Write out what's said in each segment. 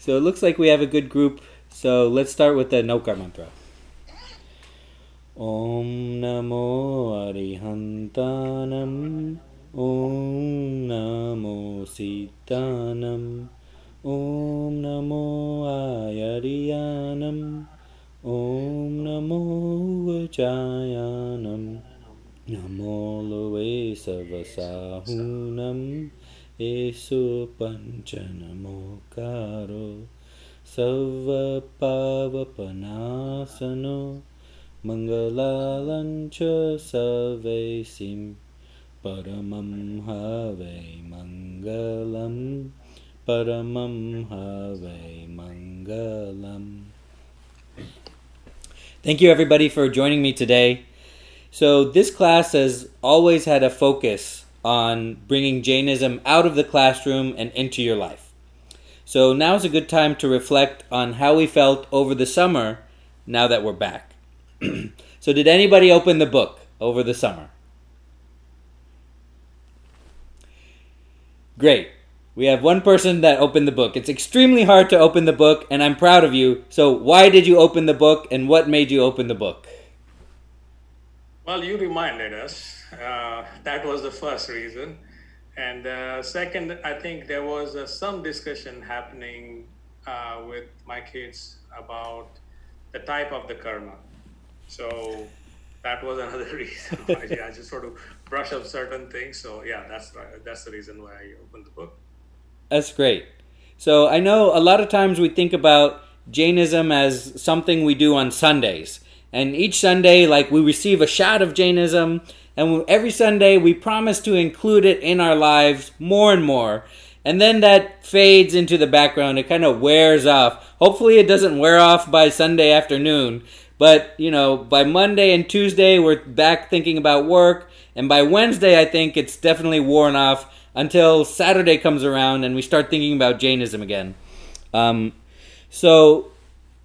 So it looks like we have a good group. So let's start with the Navkar mantra. Om Namo Arihantanam Om Namo Siddhanam Om Namo Ayariyanam. Om Namo Vajayanam. Namo Loe Esu Panchanamokaro Savapavapanasano Mangalalancha Savesim Paramam Have Mangalam Paramam Have Mangalam Thank you everybody for joining me today. So this class has always had a focus on bringing Jainism out of the classroom and into your life. So now is a good time to reflect on how we felt over the summer now that we're back. so did anybody open the book over the summer? Great. We have one person that opened the book. It's extremely hard to open the book, and I'm proud of you. So, why did you open the book, and what made you open the book? Well, you reminded us. Uh, that was the first reason. And uh, second, I think there was uh, some discussion happening uh, with my kids about the type of the karma. So that was another reason why I just sort of brush up certain things. So yeah, that's that's the reason why I opened the book. That's great. So I know a lot of times we think about Jainism as something we do on Sundays. And each Sunday, like, we receive a shot of Jainism, and every Sunday we promise to include it in our lives more and more. And then that fades into the background. It kind of wears off. Hopefully, it doesn't wear off by Sunday afternoon. But, you know, by Monday and Tuesday, we're back thinking about work. And by Wednesday, I think it's definitely worn off until Saturday comes around and we start thinking about Jainism again. Um, so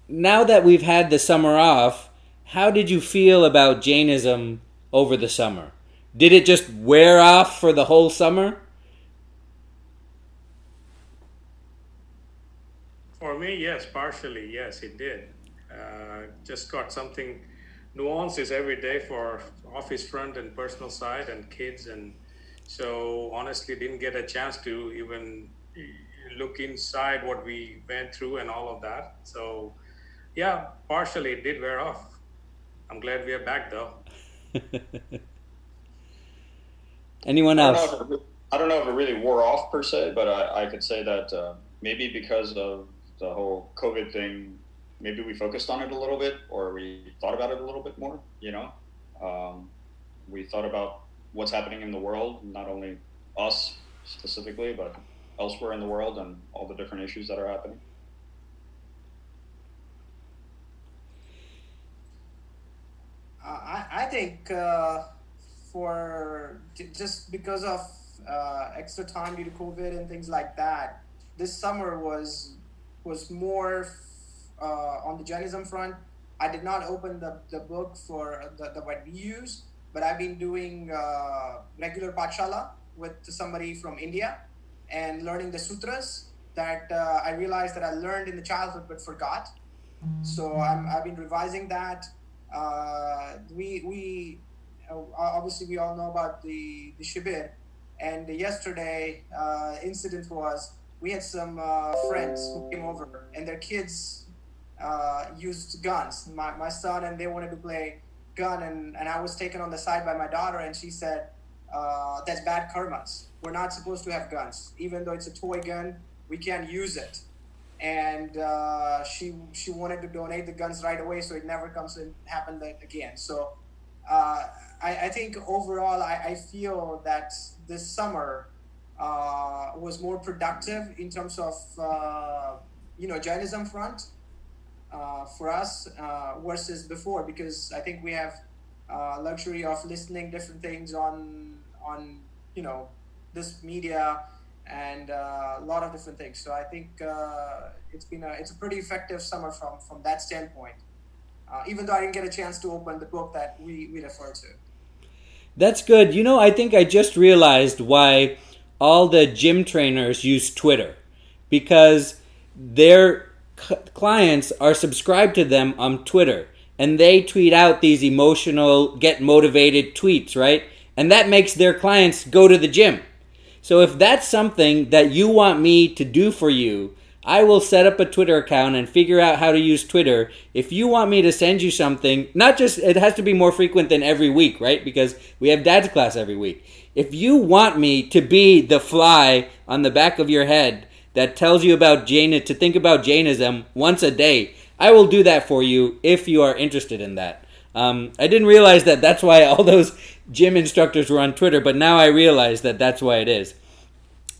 now that we've had the summer off, how did you feel about Jainism over the summer? Did it just wear off for the whole summer? For me, yes, partially, yes, it did. Uh, just got something nuances every day for office front and personal side and kids and so honestly, didn't get a chance to even look inside what we went through and all of that. So yeah, partially it did wear off. I'm glad we are back though. Anyone else? I don't, it, I don't, know if it really wore off per se, but I, I could say that uh, maybe because of the whole COVID thing, maybe we focused on it a little bit or we thought about it a little bit more, you know? Um, we thought about what's happening in the world, not only us specifically, but elsewhere in the world and all the different issues that are happening? I, I think uh, for just because of uh, extra time due to COVID and things like that, this summer was was more uh, on the Jainism front. I did not open the, the book for the, the what we use, but I've been doing uh, regular Pathshala with somebody from India and learning the sutras that uh, I realized that I learned in the childhood but forgot. So I'm, i have been revising that. Uh, we we uh, obviously we all know about the the shibir, and yesterday uh, incident was we had some uh, friends who came over and their kids uh used guns. My my son and they wanted to play gun and, and I was taken on the side by my daughter and she said, uh, that's bad karmas. We're not supposed to have guns. Even though it's a toy gun, we can't use it. And uh, she she wanted to donate the guns right away so it never comes and happen again. So uh, I, I, think overall I, I, feel that this summer uh, was more productive in terms of uh, you know Jainism front uh, for us uh, versus before because I think we have luxury of listening different things on on you know this media and uh, a lot of different things. So I think uh, it's been a it's a pretty effective summer from from that standpoint. Uh, even though I didn't get a chance to open the book that we we refer to. That's good. You know, I think I just realized why all the gym trainers use Twitter because their c- clients are subscribed to them on Twitter and they tweet out these emotional, get motivated tweets, right? And that makes their clients go to the gym. So if that's something that you want me to do for you, I will set up a Twitter account and figure out how to use Twitter. If you want me to send you something, not just, it has to be more frequent than every week, right? Because we have dad's class every week. If you want me to be the fly on the back of your head that tells you about Jain, to think about Jainism once a day, I will do that for you if you are interested in that. Um, I didn't realize that that's why all those gym instructors were on Twitter, but now I realize that that's why it is.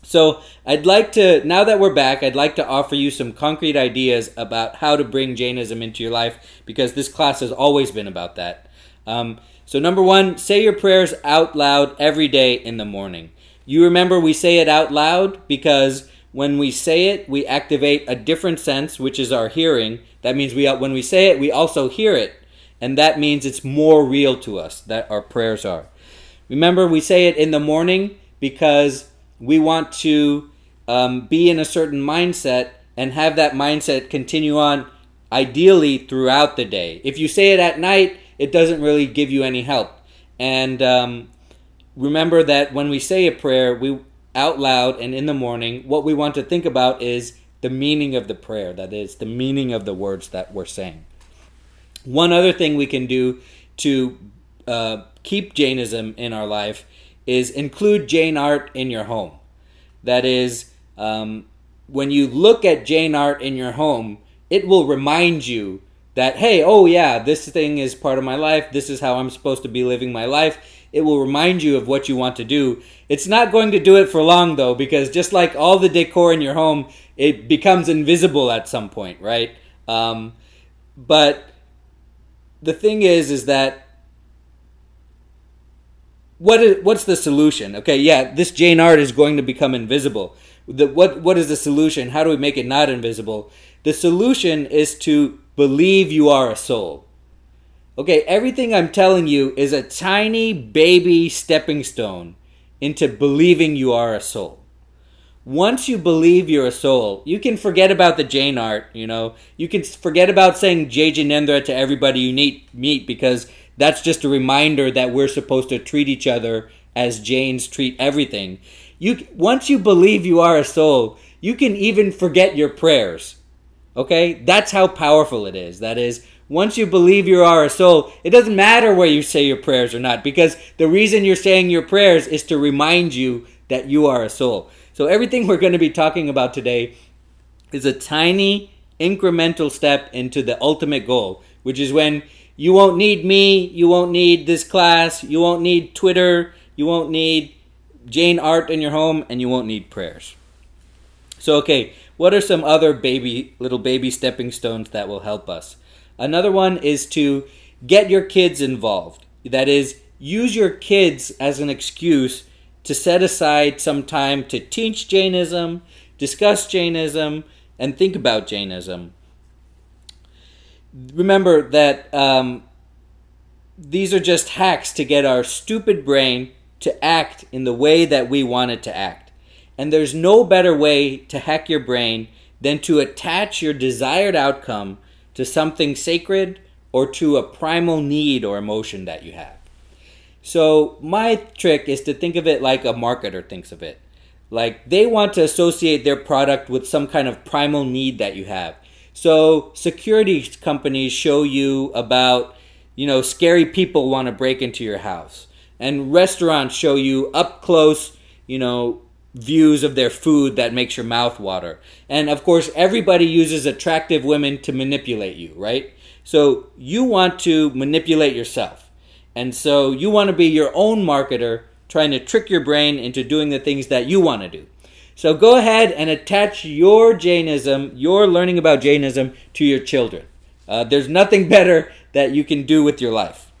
So I'd like to, now that we're back, I'd like to offer you some concrete ideas about how to bring Jainism into your life because this class has always been about that. Um, so, number one, say your prayers out loud every day in the morning. You remember we say it out loud because when we say it, we activate a different sense, which is our hearing. That means we, when we say it, we also hear it. And that means it's more real to us that our prayers are. Remember, we say it in the morning because we want to um, be in a certain mindset and have that mindset continue on ideally throughout the day. If you say it at night, it doesn't really give you any help. And um, remember that when we say a prayer, we out loud and in the morning, what we want to think about is the meaning of the prayer. That is the meaning of the words that we're saying. One other thing we can do to uh, keep Jainism in our life is include Jain art in your home. That is, um, when you look at Jain art in your home, it will remind you that, hey, oh yeah, this thing is part of my life. This is how I'm supposed to be living my life. It will remind you of what you want to do. It's not going to do it for long though, because just like all the decor in your home, it becomes invisible at some point, right? Um, but the thing is, is that what is what's the solution? Okay, yeah, this Jain art is going to become invisible. The, what what is the solution? How do we make it not invisible? The solution is to believe you are a soul. Okay, everything I'm telling you is a tiny baby stepping stone into believing you are a soul. Once you believe you're a soul, you can forget about the Jain art, you know. You can forget about saying Jai Jinendra to everybody you meet, meet because that's just a reminder that we're supposed to treat each other as Jains treat everything. You once you believe you are a soul, you can even forget your prayers. Okay? That's how powerful it is. That is once you believe you are a soul, it doesn't matter where you say your prayers or not because the reason you're saying your prayers is to remind you that you are a soul. So everything we're going to be talking about today is a tiny incremental step into the ultimate goal, which is when you won't need me. You won't need this class. You won't need Twitter. You won't need Jain art in your home, and you won't need prayers. So, okay, what are some other baby, little baby stepping stones that will help us? Another one is to get your kids involved. That is, use your kids as an excuse to set aside some time to teach Jainism, discuss Jainism, and think about Jainism remember that um, these are just hacks to get our stupid brain to act in the way that we want it to act. And there's no better way to hack your brain than to attach your desired outcome to something sacred or to a primal need or emotion that you have. So, my trick is to think of it like a marketer thinks of it. Like they want to associate their product with some kind of primal need that you have. So security companies show you about, you know, scary people want to break into your house. And restaurants show you up close, you know, views of their food that makes your mouth water. And of course, everybody uses attractive women to manipulate you, right? So you want to manipulate yourself. And so you want to be your own marketer trying to trick your brain into doing the things that you want to do. So go ahead and attach your Jainism, your learning about Jainism, to your children. Uh, there's nothing better that you can do with your life.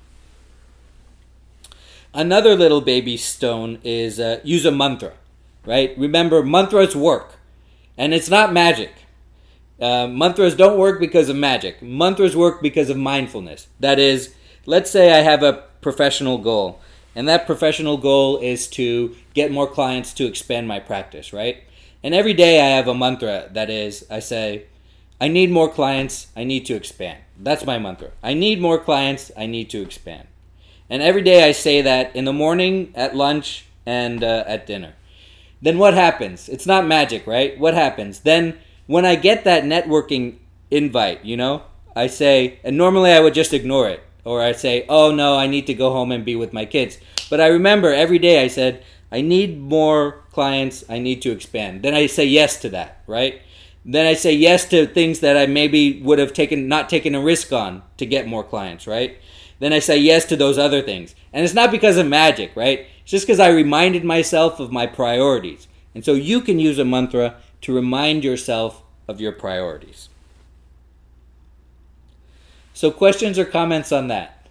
Another little baby stone is uh, use a mantra, right? Remember, mantras work, and it's not magic. Uh, mantras don't work because of magic. Mantras work because of mindfulness. That is, let's say I have a professional goal. And that professional goal is to get more clients to expand my practice, right? And every day I have a mantra that is, I say, I need more clients, I need to expand. That's my mantra. I need more clients, I need to expand. And every day I say that in the morning, at lunch, and uh, at dinner. Then what happens? It's not magic, right? What happens? Then when I get that networking invite, you know, I say, and normally I would just ignore it. Or I say, oh no, I need to go home and be with my kids. But I remember every day I said, I need more clients, I need to expand. Then I say yes to that, right? Then I say yes to things that I maybe would have taken not taken a risk on to get more clients, right? Then I say yes to those other things. And it's not because of magic, right? It's just because I reminded myself of my priorities. And so you can use a mantra to remind yourself of your priorities. So, questions or comments on that?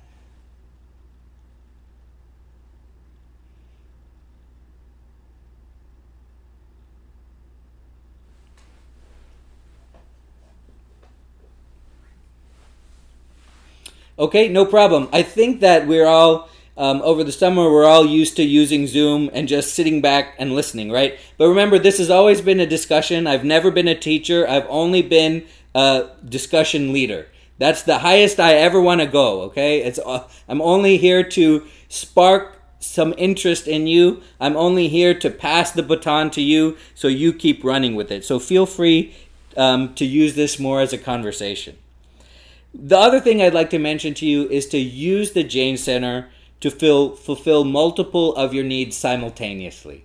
Okay, no problem. I think that we're all um, over the summer we're all used to using Zoom and just sitting back and listening, right? But remember, this has always been a discussion. I've never been a teacher. I've only been a discussion leader. That's the highest I ever want to go. Okay, it's uh, I'm only here to spark some interest in you. I'm only here to pass the baton to you, so you keep running with it. So feel free um, to use this more as a conversation. The other thing I'd like to mention to you is to use the Jain Center to fill, fulfill multiple of your needs simultaneously.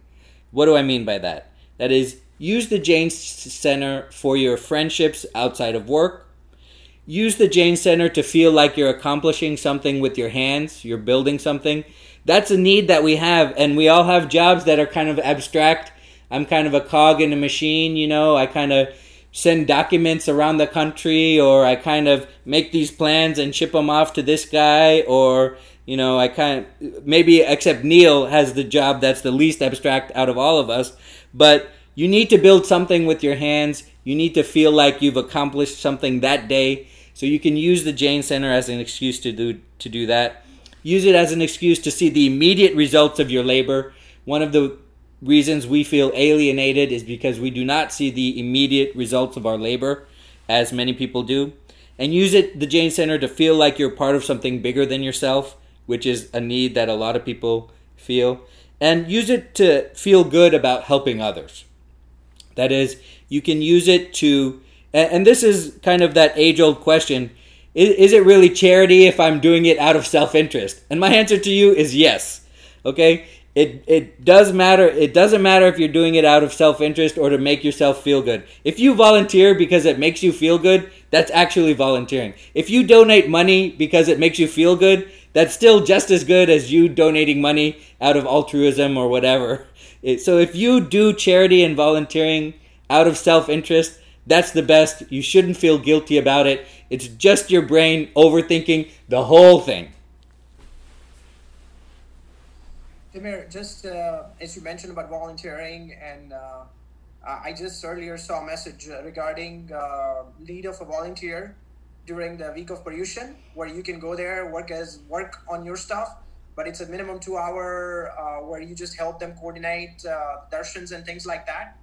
What do I mean by that? That is, use the Jain Center for your friendships outside of work. Use the Jain Center to feel like you're accomplishing something with your hands, you're building something. That's a need that we have, and we all have jobs that are kind of abstract. I'm kind of a cog in a machine, you know, I kind of send documents around the country or I kind of make these plans and ship them off to this guy or you know I kind of maybe except Neil has the job that's the least abstract out of all of us but you need to build something with your hands you need to feel like you've accomplished something that day so you can use the Jain Center as an excuse to do to do that use it as an excuse to see the immediate results of your labor one of the reasons we feel alienated is because we do not see the immediate results of our labor, as many people do. And use it, the Jain Center, to feel like you're part of something bigger than yourself, which is a need that a lot of people feel. And use it to feel good about helping others. That is, you can use it to, and this is kind of that age old question is, is it really charity if I'm doing it out of self interest? And my answer to you is yes. Okay? It it does matter. It doesn't matter if you're doing it out of self-interest or to make yourself feel good. If you volunteer because it makes you feel good, that's actually volunteering. If you donate money because it makes you feel good, that's still just as good as you donating money out of altruism or whatever. It, so if you do charity and volunteering out of self-interest, that's the best. You shouldn't feel guilty about it. It's just your brain overthinking the whole thing. Timur, just uh, as you mentioned about volunteering, and uh, I just earlier saw a message regarding uh, lead of a volunteer during the week of Paryushan, where you can go there, work as work on your stuff, but it's a minimum two hour uh, where you just help them coordinate uh, darshans and things like that.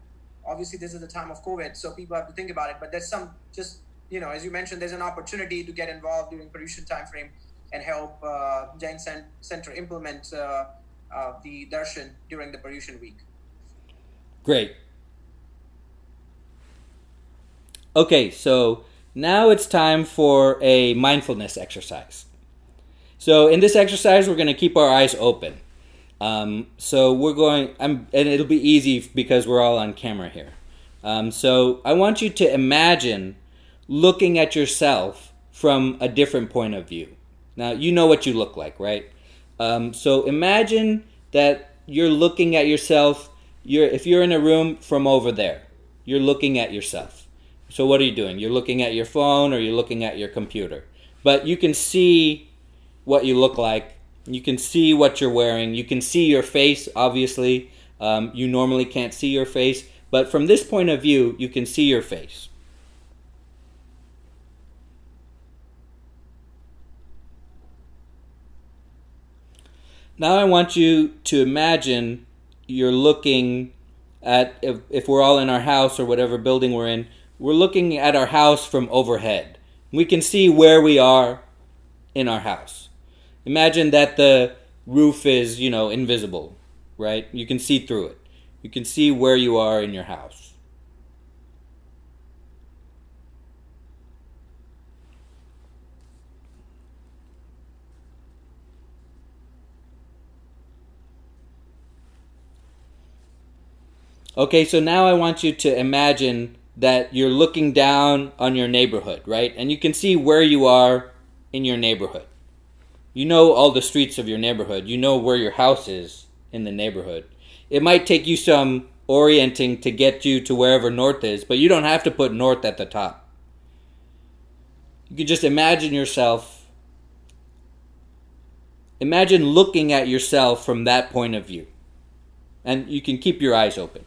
Obviously, this is the time of COVID, so people have to think about it. But there's some just you know, as you mentioned, there's an opportunity to get involved during Paryushan timeframe and help uh, Jain Center implement uh, uh, the darshan during the Paryushan week. Great. Okay, so now it's time for a mindfulness exercise. So in this exercise, we're going to keep our eyes open. Um, so we're going, I'm, and it'll be easy because we're all on camera here. Um, so I want you to imagine looking at yourself from a different point of view. Now you know what you look like, right? Um, so imagine that you're looking at yourself. You're if you're in a room from over there, you're looking at yourself. So what are you doing? You're looking at your phone or you're looking at your computer. But you can see what you look like. You can see what you're wearing. You can see your face. Obviously, um, you normally can't see your face, but from this point of view, you can see your face. Now I want you to imagine you're looking, at if, if we're all in our house or whatever building we're in, we're looking at our house from overhead. We can see where we are in our house. Imagine that the roof is, you know, invisible, right? You can see through it. You can see where you are in your house. Okay, so now I want you to imagine that you're looking down on your neighborhood, right? And you can see where you are in your neighborhood. You know all the streets of your neighborhood. You know where your house is in the neighborhood. It might take you some orienting to get you to wherever north is, but you don't have to put north at the top. You can just imagine yourself. Imagine looking at yourself from that point of view. And you can keep your eyes open.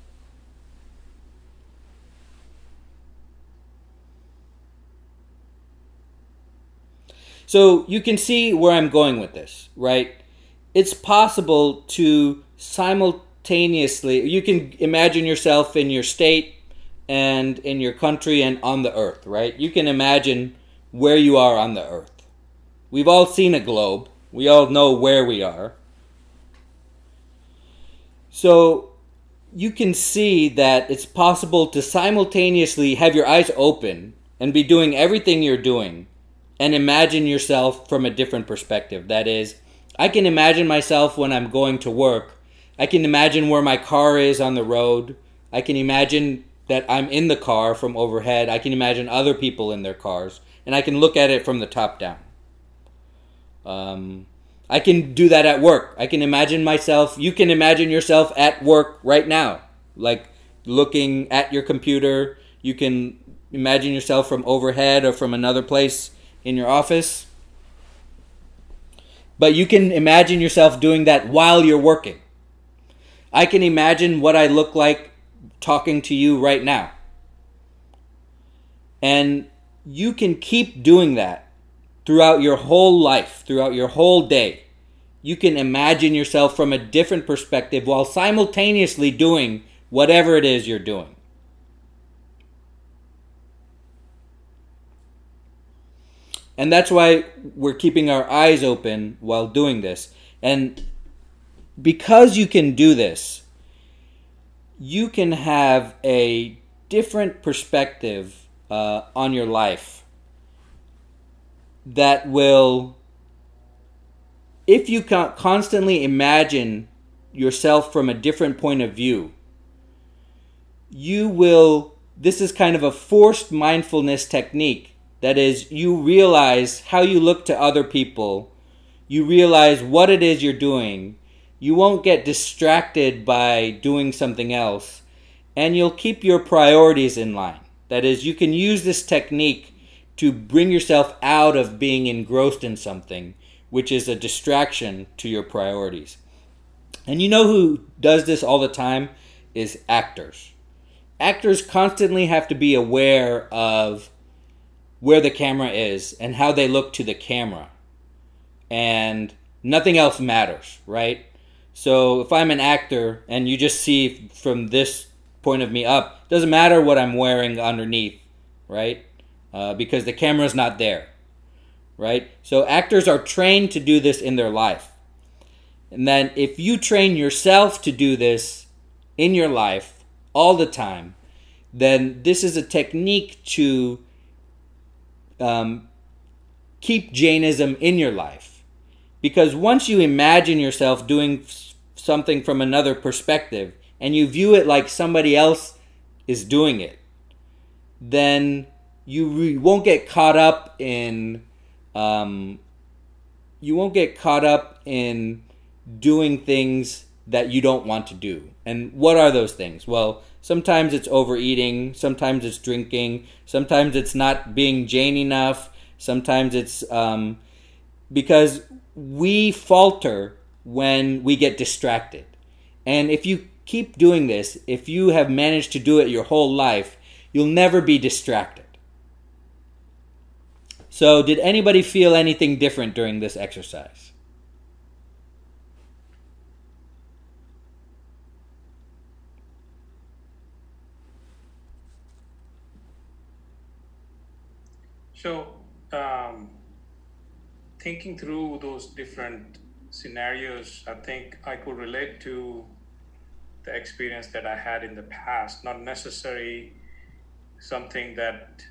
So you can see where I'm going with this, right? It's possible to simultaneously, you can imagine yourself in your state and in your country and on the earth, right? You can imagine where you are on the earth. We've all seen a globe, we all know where we are. So you can see that it's possible to simultaneously have your eyes open and be doing everything you're doing and imagine yourself from a different perspective. That is, I can imagine myself when I'm going to work. I can imagine where my car is on the road. I can imagine that I'm in the car from overhead. I can imagine other people in their cars. And I can look at it from the top down. Um, I can do that at work. I can imagine myself. You can imagine yourself at work right now, like looking at your computer. You can imagine yourself from overhead or from another place in your office. But you can imagine yourself doing that while you're working. I can imagine what I look like talking to you right now. And you can keep doing that throughout your whole life, throughout your whole day. You can imagine yourself from a different perspective while simultaneously doing whatever it is you're doing. And that's why we're keeping our eyes open while doing this. And because you can do this, you can have a different perspective uh, on your life that will, if you constantly imagine yourself from a different point of view, you will. This is kind of a forced mindfulness technique that is, you realize how you look to other people. You realize what it is you're doing. You won't get distracted by doing something else. And you'll keep your priorities in line. That is, you can use this technique to bring yourself out of being engrossed in something, which is a distraction to your priorities. And you know who does this all the time? Is actors. Actors constantly have to be aware of where the camera is and how they look to the camera. And nothing else matters, right? So if I'm an actor and you just see from this point of me up, doesn't matter what I'm wearing underneath, right? Uh, because the camera's not there, right? So actors are trained to do this in their life. And then if you train yourself to do this in your life all the time, then this is a technique to um, keep Jainism in your life. Because once you imagine yourself doing something from another perspective and you view it like somebody else is doing it, then you re- won't get caught up in um, you won't get caught up in doing things that you don't want to do. And what are those things? Well, Sometimes it's overeating, sometimes it's drinking, sometimes it's not being Jain enough, sometimes it's um, because we falter when we get distracted. And if you keep doing this, if you have managed to do it your whole life, you'll never be distracted. So, did anybody feel anything different during this exercise? So, um, thinking through those different scenarios, I think I could relate to the experience that I had in the past, not necessarily something that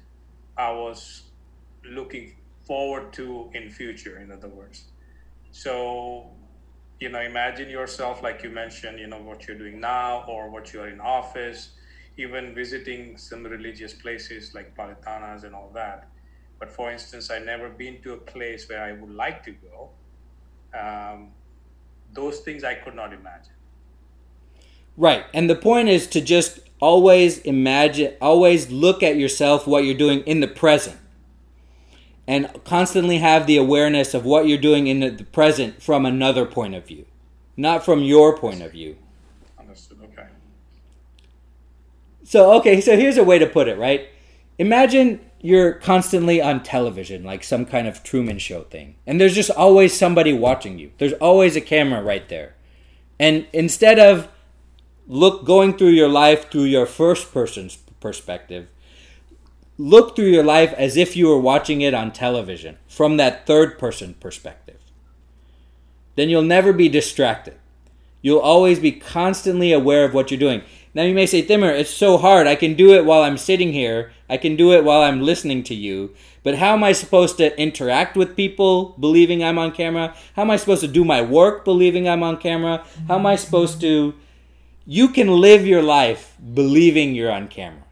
I was looking forward to in future, in other words. So, you know, imagine yourself, like you mentioned, you know, what you're doing now or what you're in office, even visiting some religious places like Palitanas and all that. But for instance, I've never been to a place where I would like to go. Um, those things I could not imagine. Right. And the point is to just always imagine, always look at yourself, what you're doing in the present. And constantly have the awareness of what you're doing in the present from another point of view, not from your point of view. Understood. Okay. So, okay, so here's a way to put it, right? Imagine you're constantly on television, like some kind of Truman Show thing, and there's just always somebody watching you. There's always a camera right there. And instead of look going through your life through your first person's perspective, look through your life as if you were watching it on television from that third person perspective. Then you'll never be distracted. You'll always be constantly aware of what you're doing. Now you may say, Thimmer, it's so hard. I can do it while I'm sitting here. I can do it while I'm listening to you. But how am I supposed to interact with people believing I'm on camera? How am I supposed to do my work believing I'm on camera? How am I supposed to. You can live your life believing you're on camera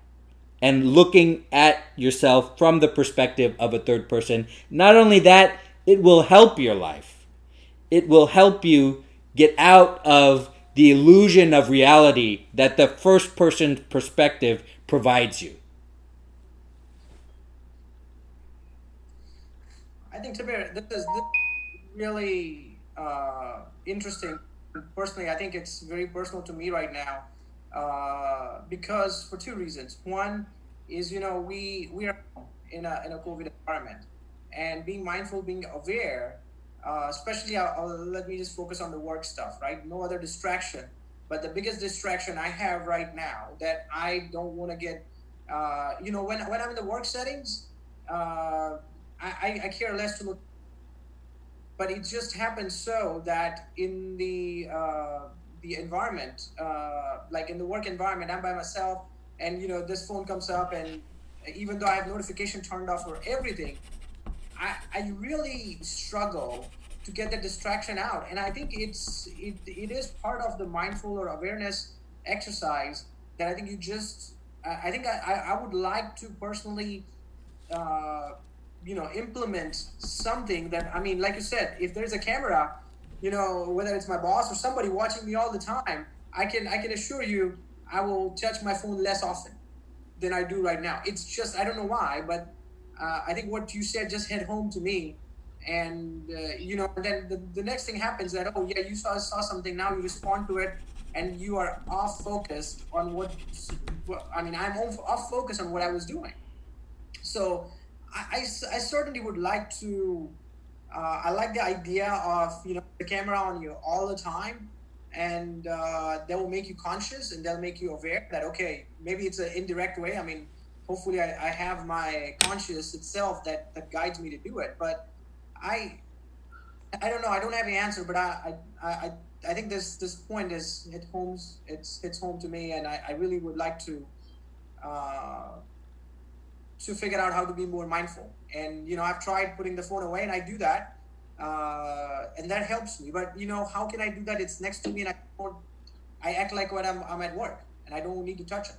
and looking at yourself from the perspective of a third person. Not only that, it will help your life. It will help you get out of the illusion of reality that the first person perspective provides you. I think Tabir, this is, this is really uh, interesting. Personally, I think it's very personal to me right now uh, because for two reasons. One is you know we we are in a in a COVID environment, and being mindful, being aware uh, especially I'll, I'll, let me just focus on the work stuff right no other distraction but the biggest distraction i have right now that i don't want to get uh, you know when, when i'm in the work settings uh, I, I care less to look but it just happens so that in the uh, the environment uh, like in the work environment i'm by myself and you know this phone comes up and even though i have notification turned off for everything I, I really struggle to get the distraction out. And I think it's it, it is part of the mindful or awareness exercise that I think you just I think I, I would like to personally uh, you know implement something that I mean like you said if there's a camera you know whether it's my boss or somebody watching me all the time I can I can assure you I will touch my phone less often than I do right now. It's just I don't know why, but uh, I think what you said just hit home to me. And uh, you know, then the, the next thing happens that oh yeah, you saw saw something now you respond to it, and you are off focus on what. I mean, I'm off focus on what I was doing. So I, I, I certainly would like to. Uh, I like the idea of you know the camera on you all the time, and uh, that will make you conscious and they'll make you aware that okay, maybe it's an indirect way. I mean, hopefully I, I have my conscious itself that, that guides me to do it. But I I don't know. I don't have the answer, but I I, I, I think this this point is hit homes it's hits home to me, and I, I really would like to uh, to figure out how to be more mindful. And you know, I've tried putting the phone away, and I do that, uh, and that helps me. But you know, how can I do that? It's next to me, and I. I act like when I'm I'm at work, and I don't need to touch it.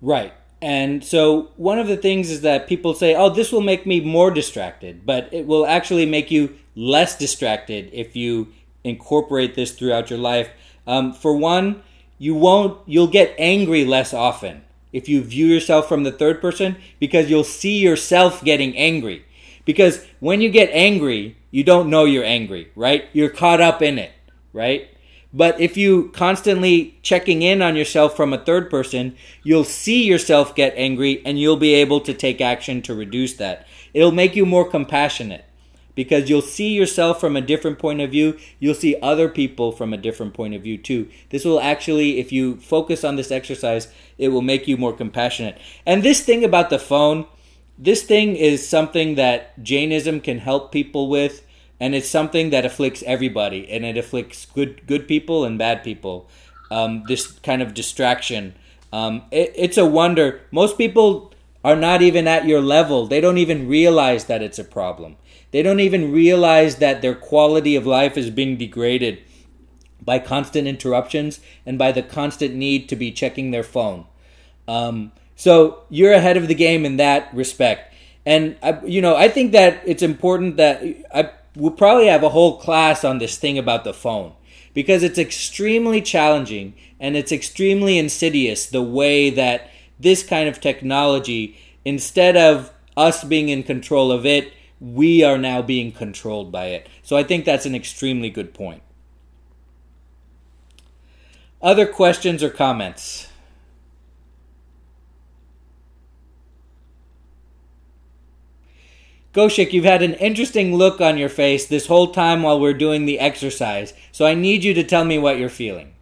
Right. And so one of the things is that people say, "Oh, this will make me more distracted," but it will actually make you less distracted if you incorporate this throughout your life. Um, for one, you won't you'll get angry less often if you view yourself from the third person because you'll see yourself getting angry. Because when you get angry, you don't know you're angry, right? You're caught up in it, right? But if you constantly checking in on yourself from a third person, you'll see yourself get angry and you'll be able to take action to reduce that. It'll make you more compassionate because you'll see yourself from a different point of view. You'll see other people from a different point of view too. This will actually, if you focus on this exercise, it will make you more compassionate. And this thing about the phone, this thing is something that Jainism can help people with, and it's something that afflicts everybody, and it afflicts good good people and bad people. Um, this kind of distraction. Um, it, it's a wonder. Most people are not even at your level. They don't even realize that it's a problem. They don't even realize that their quality of life is being degraded by constant interruptions and by the constant need to be checking their phone. Um, so you're ahead of the game in that respect. And I, you know, I think that it's important that I we'll probably have a whole class on this thing about the phone because it's extremely challenging and it's extremely insidious the way that this kind of technology instead of us being in control of it we are now being controlled by it so i think that's an extremely good point other questions or comments? Goshik, you've had an interesting look on your face this whole time while we're doing the exercise, so I need you to tell me what you're feeling.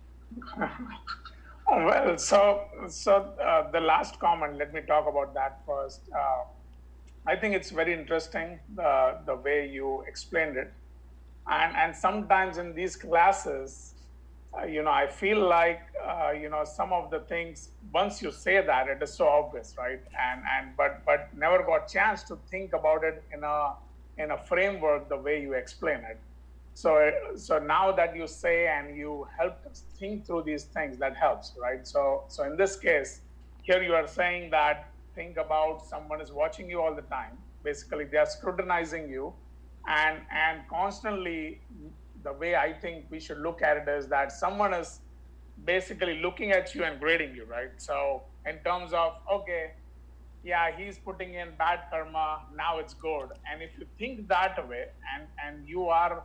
well, so so uh, the last comment. Let me talk about that first. Uh, I think it's very interesting the the way you explained it, and and sometimes in these classes, uh, you know, I feel like, uh, you know, some of the things, once you say that, it is so obvious, right? And, and, but, but never got chance to think about it in a, in a framework the way you explain it. So, so now that you say and you help us think through these things, that helps, right? So, so in this case, here you are saying that think about someone is watching you all the time. Basically, they are scrutinizing you and, and constantly the way I think we should look at it is that someone is basically looking at you and grading you, right? So, in terms of, okay, yeah, he's putting in bad karma, now it's good. And if you think that way, and, and you are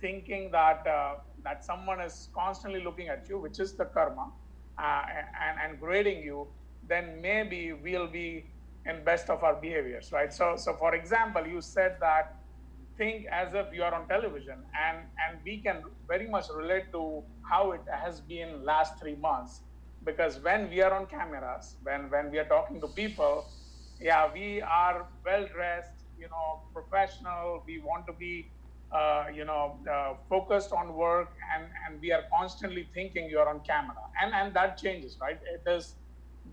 thinking that uh, that someone is constantly looking at you, which is the karma, uh, and, and grading you, then maybe we'll be in best of our behaviors, right? So, so for example, you said that think as if you are on television and and we can very much relate to how it has been last three months. Because when we are on cameras when when we are talking to people yeah we are well dressed you know professional. We want to be uh, you know uh, focused on work and and we are constantly thinking you are on camera. And and that changes right? It is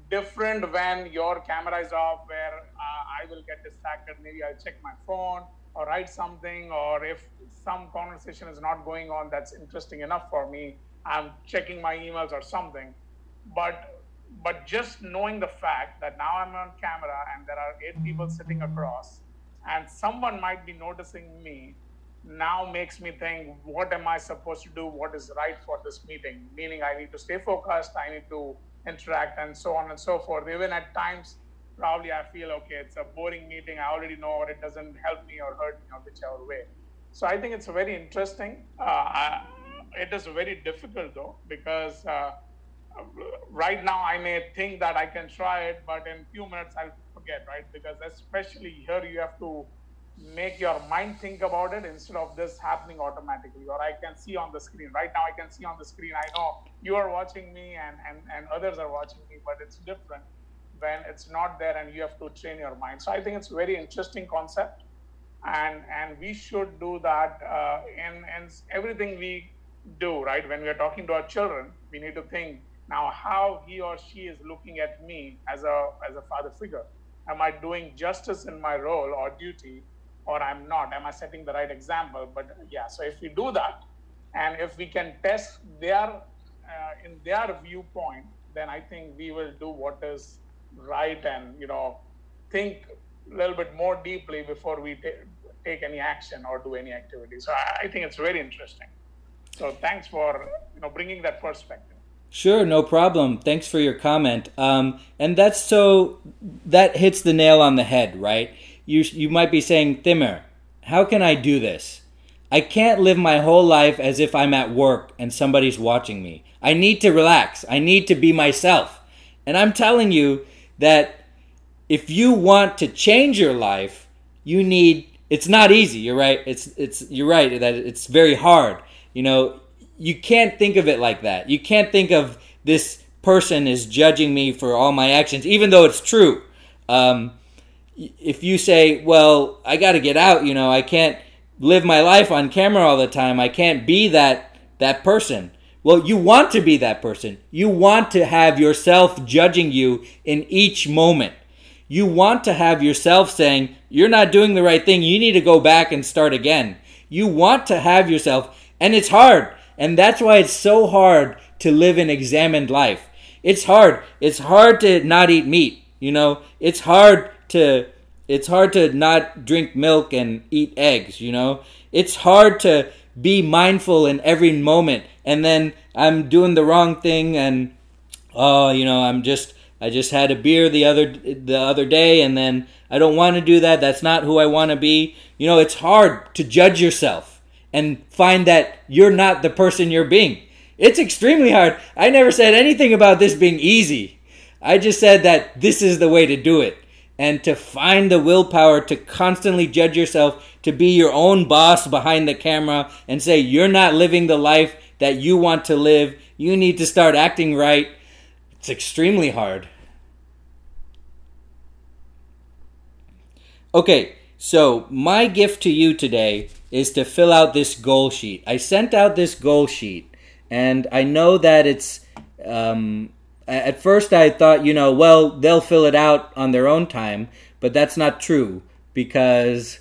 different when your camera is off where uh, i will get distracted maybe i'll check my phone or write something, or if some conversation is not going on that's interesting enough for me, I'm checking my emails or something. But but just knowing the fact that now I'm on camera and there are eight people sitting across, and someone might be noticing me, now makes me think, what am I supposed to do? What is right for this meeting? Meaning, I need to stay focused, I need to interact, and so on and so forth. Even at times, probably I feel okay, it's a boring meeting. I already know or it doesn't help me or hurt me or whichever way. So I think it's very interesting. Uh, I, it is very difficult though because uh, right now I may think that I can try it, but in a few minutes I'll forget, right? Because especially here you have to make your mind think about it instead of this happening automatically or i can see on the screen right now i can see on the screen i know you are watching me and, and, and others are watching me but it's different when it's not there and you have to train your mind. So I think it's a very interesting concept, and and we should do that uh, in in everything we do. Right when we are talking to our children, we need to think now how he or she is looking at me as a as a father figure. Am I doing justice in my role or duty, or I'm not? Am I setting the right example? But yeah, so if we do that, and if we can test their uh, in their viewpoint, then I think we will do what is right and you know think a little bit more deeply before we t- take any action or do any activity. So I, I think it's very interesting. So thanks for you know bringing that perspective. Sure, no problem. Thanks for your comment. Um, and that's so that hits the nail on the head, right? You you might be saying, Thimmer, how can I do this? I can't live my whole life as if I'm at work and somebody's watching me. I need to relax. I need to be myself. And I'm telling you, that if you want to change your life, you need it's not easy, you're right. It's it's you're right that it's very hard. You know, you can't think of it like that. You can't think of this person is judging me for all my actions, even though it's true. Um, if you say, well, I got to get out, you know, I can't live my life on camera all the time. I can't be that that person. Well, you want to be that person. You want to have yourself judging you in each moment. You want to have yourself saying, you're not doing the right thing. You need to go back and start again. You want to have yourself, and it's hard. And that's why it's so hard to live an examined life. It's hard. It's hard to not eat meat. You know, it's hard to it's hard to not drink milk and eat eggs, you know? It's hard to be mindful in every moment and then I'm doing the wrong thing and oh, you know, I'm just I just had a beer the other the other day and then I don't want to do that. That's not who I want to be. You know, it's hard to judge yourself and find that you're not the person you're being. It's extremely hard. I never said anything about this being easy. I just said that this is the way to do it. And to find the willpower to constantly judge yourself, to be your own boss behind the camera and say, you're not living the life that you want to live. You need to start acting right. It's extremely hard. Okay, so my gift to you today is to fill out this goal sheet. I sent out this goal sheet and I know that it's. Um, at first, I thought, you know, well, they'll fill it out on their own time, but that's not true because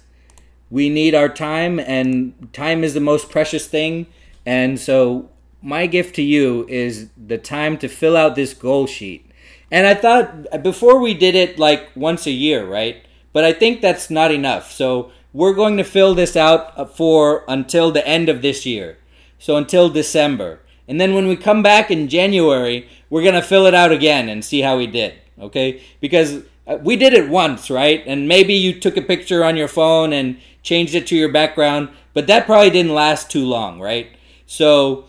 we need our time, and time is the most precious thing. And so, my gift to you is the time to fill out this goal sheet. And I thought before we did it like once a year, right? But I think that's not enough. So, we're going to fill this out uh, for until the end of this year. So, until December. And then when we come back in January, we're to fill it out again and see how we did. Okay? Because uh, we did it once, right? And maybe you took a picture on your phone and changed it to your background, but that probably didn't last too long, right? So,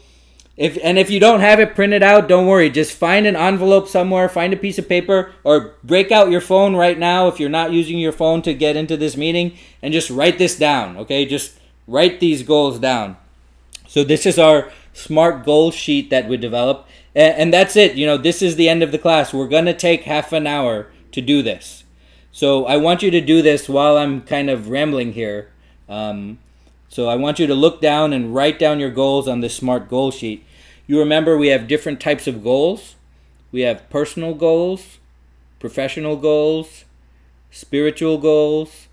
if and if you don't have it printed out, don't worry. Just find an envelope somewhere, find a piece of paper, or break out your phone right now if you're not using your phone to get into this meeting, and just write this down. Okay, just write these goals down. So this is our smart goal sheet that we develop. And, and that's it. You know, this is the end of the class. We're going to take half an hour to do this. So I want you to do this while I'm kind of rambling here. Um, so I want you to look down and write down your goals on this smart goal sheet. You remember we have different types of goals. We have personal goals, professional goals, spiritual goals,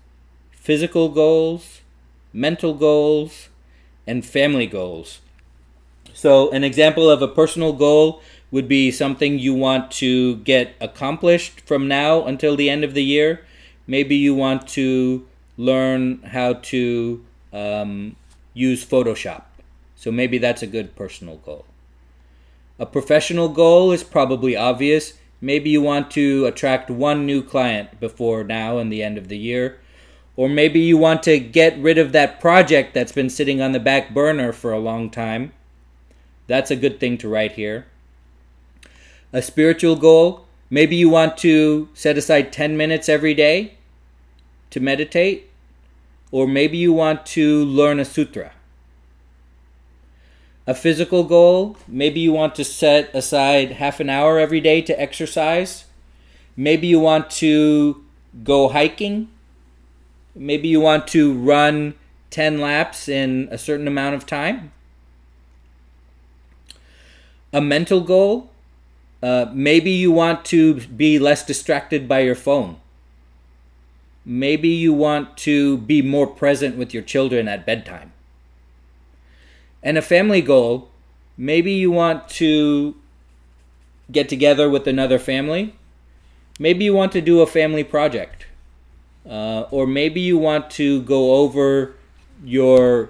physical goals, mental goals, and family goals. So, an example of a personal goal would be something you want to get accomplished from now until the end of the year. Maybe you want to learn how to um, use Photoshop. So, maybe that's a good personal goal. A professional goal is probably obvious. Maybe you want to attract one new client before now and the end of the year. Or maybe you want to get rid of that project that's been sitting on the back burner for a long time. That's a good thing to write here. A spiritual goal. Maybe you want to set aside 10 minutes every day to meditate, or maybe you want to learn a sutra. A physical goal. Maybe you want to set aside half an hour every day to exercise. Maybe you want to go hiking. Maybe you want to run 10 laps in a certain amount of time a mental goal. Uh, maybe you want to be less distracted by your phone. Maybe you want to be more present with your children at bedtime. And a family goal, maybe you want to get together with another family. Maybe you want to do a family project. Uh, or maybe you want to go over your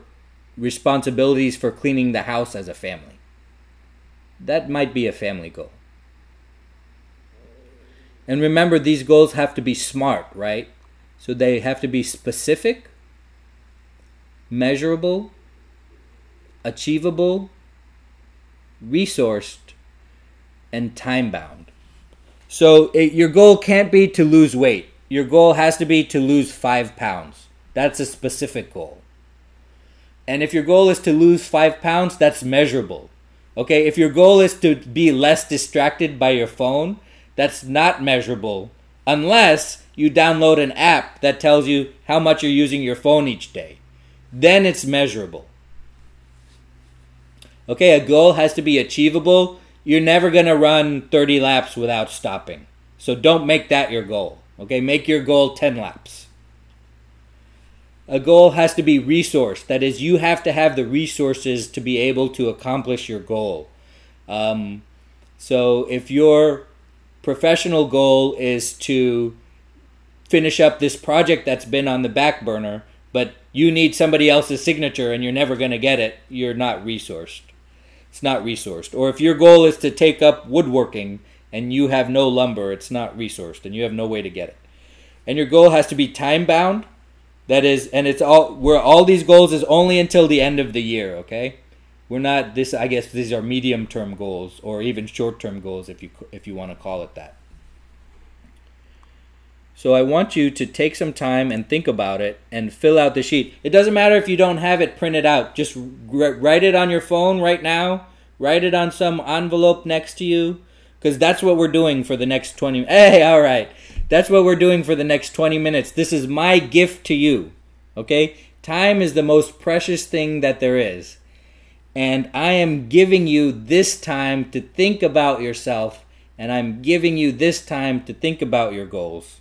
responsibilities for cleaning the house as a family. That might be a family goal. And remember, these goals have to be smart, right? So they have to be specific, measurable, achievable, resourced, and time bound. So it, your goal can't be to lose weight. Your goal has to be to lose five pounds. That's a specific goal. And if your goal is to lose five pounds, that's measurable. Okay, if your goal is to be less distracted by your phone, that's not measurable unless you download an app that tells you how much you're using your phone each day. Then it's measurable. Okay, a goal has to be achievable. You're never going to run 30 laps without stopping. So don't make that your goal. Okay, make your goal 10 laps. A goal has to be resourced. That is, you have to have the resources to be able to accomplish your goal. Um, so if your professional goal is to finish up this project that's been on the back burner, but you need somebody else's signature and you're never going to get it, you're not resourced. It's not resourced. Or if your goal is to take up woodworking and you have no lumber, it's not resourced and you have no way to get it. And your goal has to be time bound. That is, and it's all where all these goals is only until the end of the year. Okay, we're not this. I guess these are medium term goals or even short term goals, if you if you want to call it that. So I want you to take some time and think about it and fill out the sheet. It doesn't matter if you don't have it printed out. Just write it on your phone right now. Write it on some envelope next to you because that's what we're doing for the next 20 Hey, all right. That's what we're doing for the next 20 minutes. This is my gift to you. Okay? Time is the most precious thing that there is. And I am giving you this time to think about yourself and I'm giving you this time to think about your goals.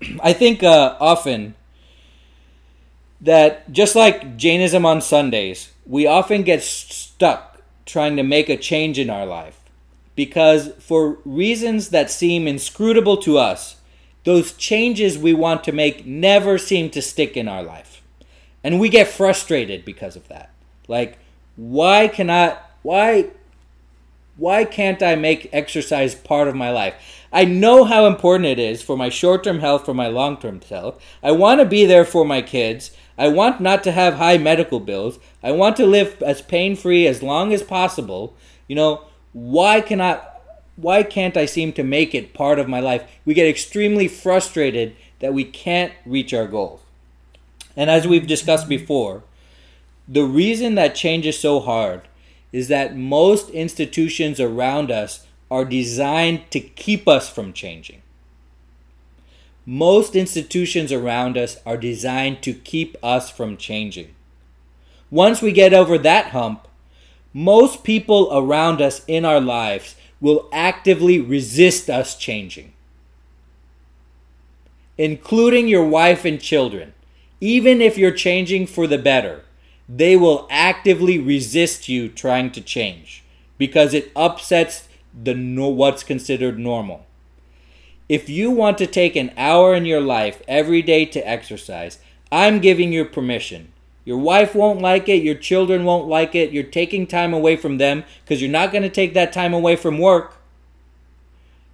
I think uh, often that just like Jainism on Sundays, we often get stuck trying to make a change in our life because for reasons that seem inscrutable to us, those changes we want to make never seem to stick in our life. And we get frustrated because of that. Like, why cannot, why, why can't I make exercise part of my life? I know how important it is for my short term health, for my long term health. I want to be there for my kids. I want not to have high medical bills. I want to live as pain free as long as possible. You know, why cannot why can't I seem to make it part of my life? We get extremely frustrated that we can't reach our goals. And as we've discussed before, the reason that change is so hard is that most institutions around us are designed to keep us from changing. Most institutions around us are designed to keep us from changing. Once we get over that hump, most people around us in our lives will actively resist us changing, including your wife and children. Even if you're changing for the better, they will actively resist you trying to change because it upsets the what's considered normal. If you want to take an hour in your life every day to exercise, I'm giving you permission. Your wife won't like it, your children won't like it, you're taking time away from them because you're not going to take that time away from work.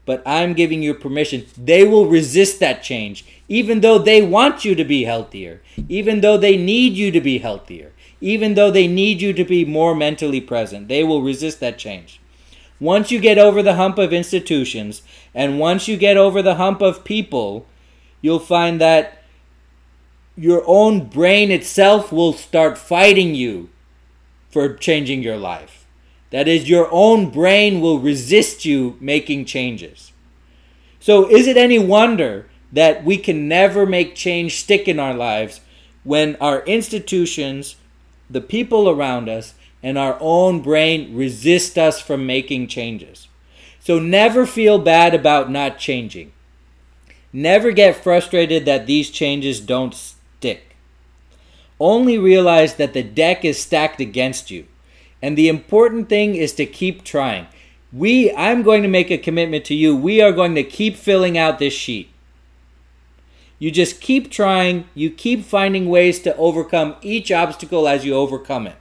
But I'm giving you permission. They will resist that change, even though they want you to be healthier, even though they need you to be healthier, even though they need you to be more mentally present. They will resist that change. Once you get over the hump of institutions and once you get over the hump of people, you'll find that your own brain itself will start fighting you for changing your life. That is, your own brain will resist you making changes. So, is it any wonder that we can never make change stick in our lives when our institutions, the people around us, and our own brain resist us from making changes. So never feel bad about not changing. Never get frustrated that these changes don't stick. Only realize that the deck is stacked against you. And the important thing is to keep trying. We I'm going to make a commitment to you. We are going to keep filling out this sheet. You just keep trying, you keep finding ways to overcome each obstacle as you overcome it.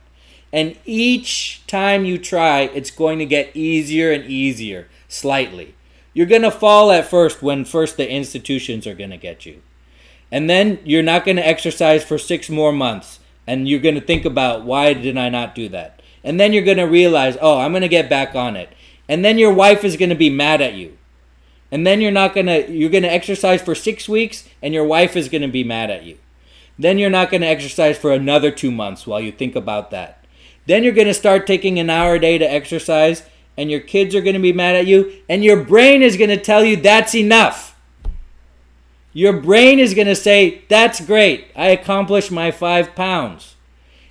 And each time you try, it's going to get easier and easier, slightly. You're going to fall at first when first the institutions are going to get you. And then you're not going to exercise for six more months. And you're going to think about why did I not do that? And then you're going to realize, oh, I'm going to get back on it. And then your wife is going to be mad at you. And then you're not going to, you're going to exercise for six weeks and your wife is going to be mad at you. Then you're not going to exercise for another two months while you think about that. Then you're going to start taking an hour a day to exercise, and your kids are going to be mad at you, and your brain is going to tell you that's enough. Your brain is going to say, That's great. I accomplished my five pounds.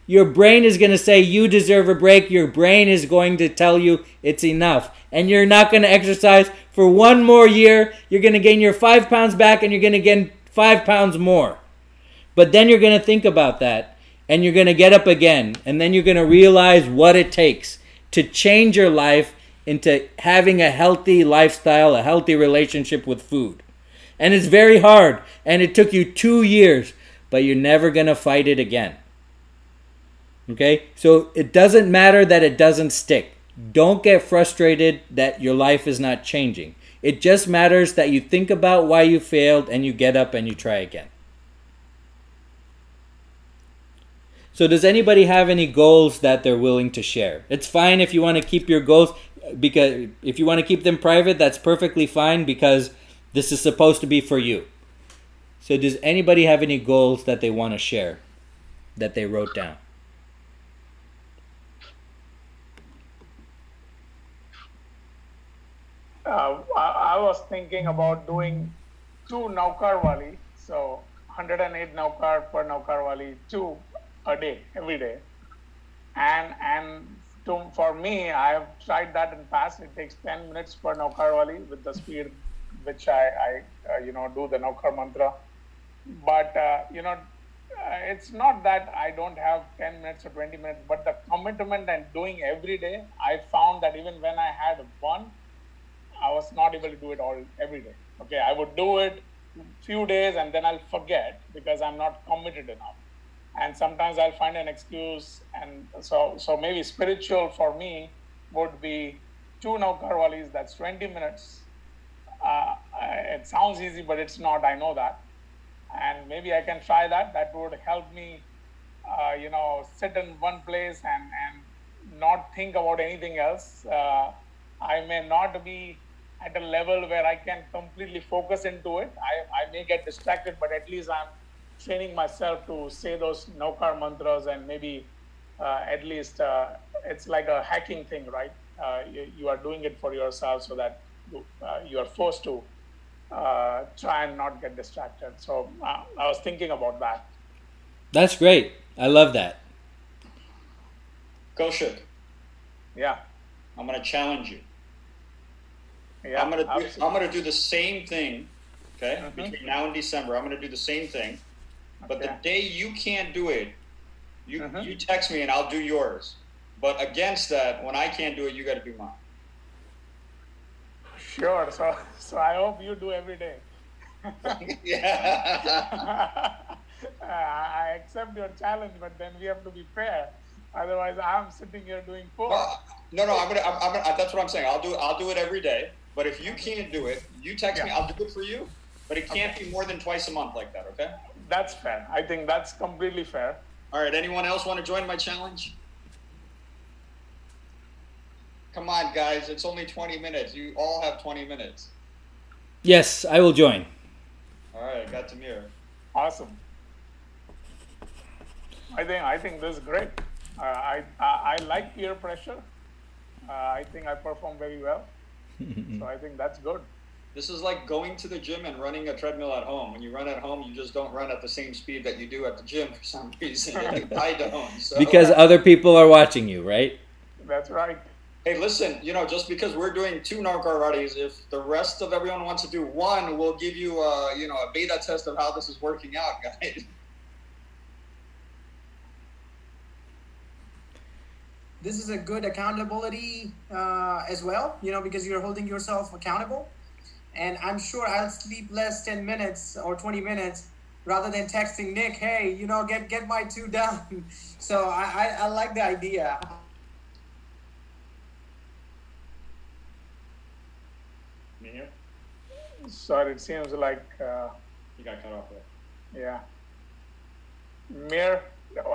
Your brain is going to say, You deserve a break. Your brain is going to tell you it's enough. And you're not going to exercise for one more year. You're going to gain your five pounds back and you're going to gain five pounds more. But then you're going to think about that and you're going to get up again. And then you're going to realize what it takes to change your life into having a healthy lifestyle, a healthy relationship with food. And it's very hard, and it took you two years, but you're never going to fight it again. Okay? So it doesn't matter that it doesn't stick. Don't get frustrated that your life is not changing. It just matters that you think about why you failed and you get up and you try again. So, does anybody have any goals that they're willing to share? It's fine if you want to keep your goals because if you want to keep them private, that's perfectly fine because this is supposed to be for you. So, does anybody have any goals that they want to share that they wrote down? Uh, I, I, was thinking about doing two Navkar Wali, so 108 Navkar per Navkar Wali, two a day, every day. And and to, for me, I have tried that in past. It takes 10 minutes per Navkar Wali with the speed which I, I uh, you know, do the Navkar mantra. But, uh, you know, uh, it's not that I don't have 10 minutes or 20 minutes, but the commitment and doing every day, I found that even when I had one, I was not able to do it all every day. Okay, I would do it few days and then I'll forget because I'm not committed enough and sometimes I'll find an excuse. And so, so maybe spiritual for me would be two Navkar Walis, that's 20 minutes. Uh, it sounds easy, but it's not. I know that. And maybe I can try that. That would help me, uh, you know, sit in one place and, and not think about anything else. Uh, I may not be at a level where I can completely focus into it. I, I may get distracted, but at least I'm training myself to say those Navkar mantras and maybe uh, at least uh, it's like a hacking thing, right? Uh, you, you, are doing it for yourself so that you, uh, you are forced to uh, try and not get distracted. So uh, I was thinking about that. That's great. I love that. Kaushik. Yeah. I'm going to challenge you. Yeah, I'm gonna do, I'm gonna do the same thing. Okay, mm-hmm. between now and December, I'm gonna do the same thing. But the day you can't do it, you uh-huh. you text me and I'll do yours. But against that, when I can't do it, you got to do mine. Sure. So so I hope you do every day. yeah. I accept your challenge, but then we have to be fair. Otherwise, I'm sitting here doing four. no, no, I'm gonna, I'm, I'm gonna. That's what I'm saying. I'll do, I'll do it every day. But if you can't do it, you text yeah. me. I'll do it for you. But it can't okay. be more than twice a month like that. Okay that's fair. I think that's completely fair. All right. Anyone else want to join my challenge? Come on, guys. It's only 20 minutes. You all have 20 minutes. Yes, I will join. All right. Got Tamir. Awesome. I think I think this is great. Uh, I, I, I like peer pressure. Uh, I think I perform very well. so I think that's good. This is like going to the gym and running a treadmill at home. When you run at home, you just don't run at the same speed that you do at the gym for some reason. I don't. So. Because other people are watching you, right? That's right. Hey, listen, you know, just because we're doing two Navkar Walis, if the rest of everyone wants to do one, we'll give you a, you know, a beta test of how this is working out, guys. This is a good accountability uh, as well, you know, because you're holding yourself accountable and I'm sure I'll sleep less 10 minutes or 20 minutes rather than texting Nick, hey, you know, get get my two done. so I, I, I like the idea. Yeah. Sorry, it seems like uh, you got cut off there. Yeah. Mir,